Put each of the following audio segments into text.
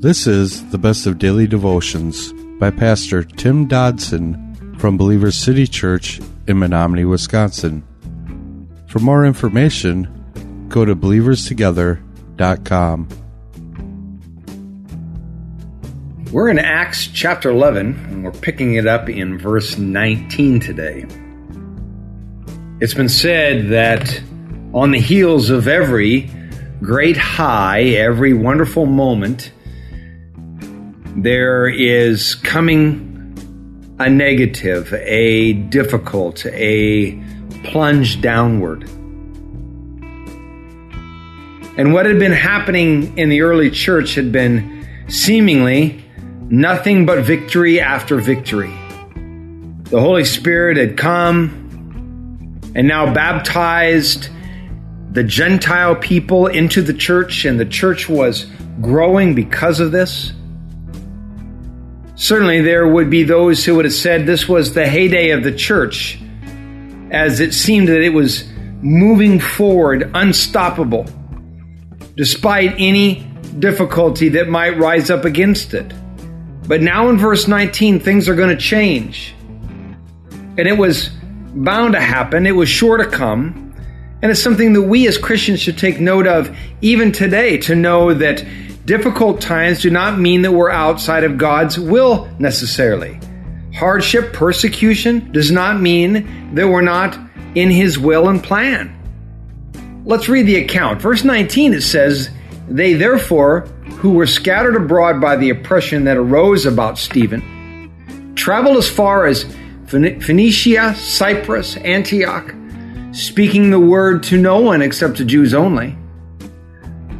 This is the best of daily devotions by Pastor Tim Dodson from Believers City Church in Menominee, Wisconsin. For more information, go to believerstogether.com. We're in Acts chapter 11, and we're picking it up in verse 19 today. It's been said that on the heels of every great high, every wonderful moment, there is coming a negative, a difficult, a plunge downward. And what had been happening in the early church had been seemingly nothing but victory after victory. The Holy Spirit had come and now baptized the Gentile people into the church, and the church was growing because of this. Certainly, there would be those who would have said this was the heyday of the church, as it seemed that it was moving forward, unstoppable, despite any difficulty that might rise up against it. But now in verse 19, things are going to change. And it was bound to happen, it was sure to come. And it's something that we as Christians should take note of even today to know that difficult times do not mean that we're outside of God's will necessarily. Hardship, persecution does not mean that we're not in His will and plan. Let's read the account. Verse 19 it says, They therefore, who were scattered abroad by the oppression that arose about Stephen, traveled as far as Phoenicia, Cyprus, Antioch speaking the word to no one except to Jews only.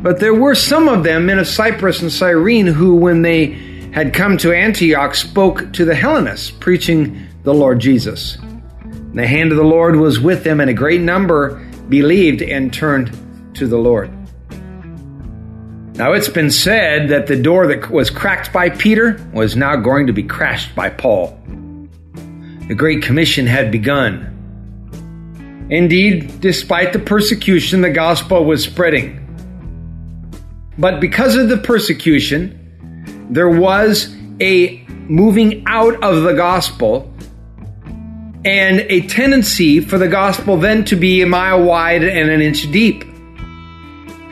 But there were some of them, men of Cyprus and Cyrene, who, when they had come to Antioch, spoke to the Hellenists, preaching the Lord Jesus. The hand of the Lord was with them, and a great number believed and turned to the Lord. Now, it's been said that the door that was cracked by Peter was now going to be crashed by Paul. The Great Commission had begun. Indeed, despite the persecution, the gospel was spreading. But because of the persecution, there was a moving out of the gospel and a tendency for the gospel then to be a mile wide and an inch deep.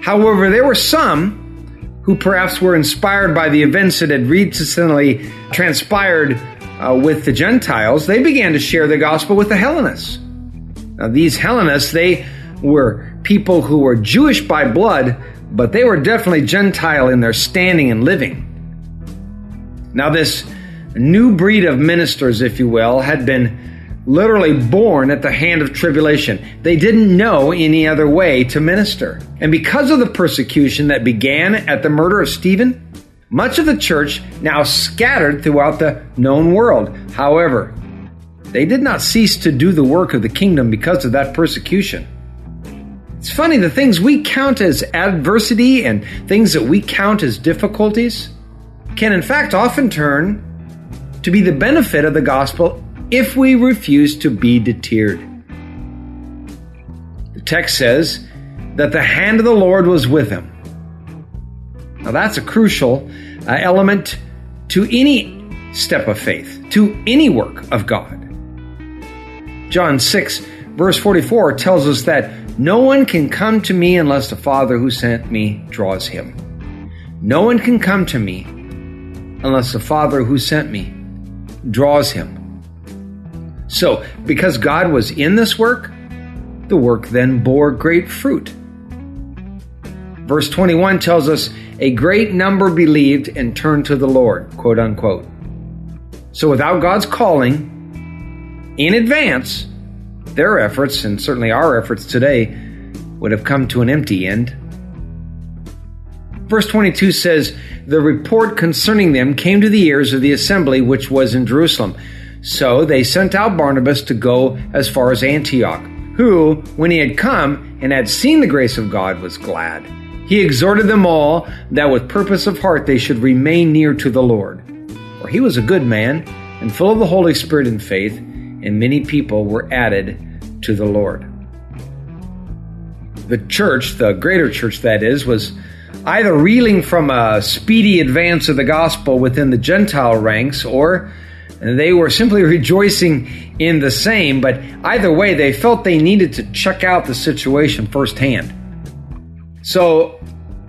However, there were some who perhaps were inspired by the events that had recently transpired uh, with the Gentiles. They began to share the gospel with the Hellenists. Now, these Hellenists, they were people who were Jewish by blood, but they were definitely Gentile in their standing and living. Now, this new breed of ministers, if you will, had been literally born at the hand of tribulation. They didn't know any other way to minister. And because of the persecution that began at the murder of Stephen, much of the church now scattered throughout the known world. However, they did not cease to do the work of the kingdom because of that persecution. It's funny, the things we count as adversity and things that we count as difficulties can, in fact, often turn to be the benefit of the gospel if we refuse to be deterred. The text says that the hand of the Lord was with him. Now, that's a crucial uh, element to any step of faith, to any work of God. John 6, verse 44 tells us that no one can come to me unless the Father who sent me draws him. No one can come to me unless the Father who sent me draws him. So, because God was in this work, the work then bore great fruit. Verse 21 tells us a great number believed and turned to the Lord, quote unquote. So, without God's calling, in advance, their efforts, and certainly our efforts today, would have come to an empty end. Verse 22 says, The report concerning them came to the ears of the assembly which was in Jerusalem. So they sent out Barnabas to go as far as Antioch, who, when he had come and had seen the grace of God, was glad. He exhorted them all that with purpose of heart they should remain near to the Lord. For he was a good man, and full of the Holy Spirit and faith, and many people were added to the Lord. The church, the greater church that is, was either reeling from a speedy advance of the gospel within the Gentile ranks or they were simply rejoicing in the same, but either way, they felt they needed to check out the situation firsthand. So,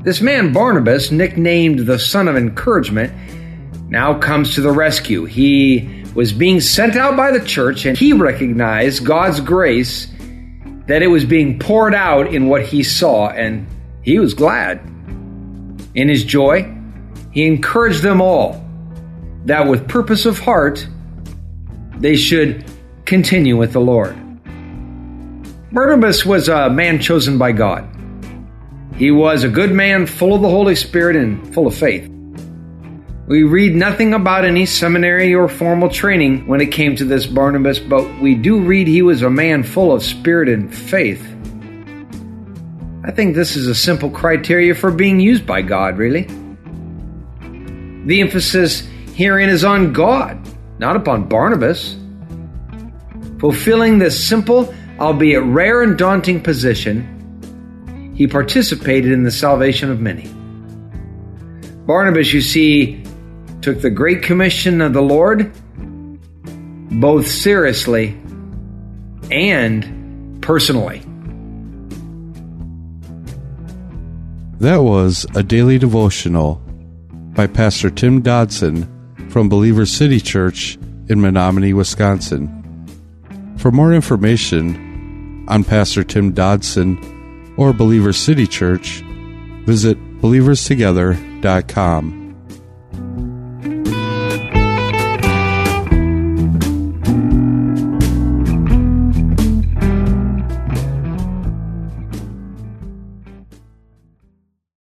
this man Barnabas, nicknamed the Son of Encouragement, now comes to the rescue. He was being sent out by the church, and he recognized God's grace that it was being poured out in what he saw, and he was glad. In his joy, he encouraged them all that with purpose of heart they should continue with the Lord. Barnabas was a man chosen by God. He was a good man, full of the Holy Spirit and full of faith. We read nothing about any seminary or formal training when it came to this Barnabas, but we do read he was a man full of spirit and faith. I think this is a simple criteria for being used by God, really. The emphasis herein is on God, not upon Barnabas. Fulfilling this simple, albeit rare and daunting position, he participated in the salvation of many. Barnabas, you see, took the Great Commission of the Lord both seriously and personally. That was a daily devotional by Pastor Tim Dodson from Believer City Church in Menominee, Wisconsin. For more information on Pastor Tim Dodson or Believer City Church, visit believerstogether.com.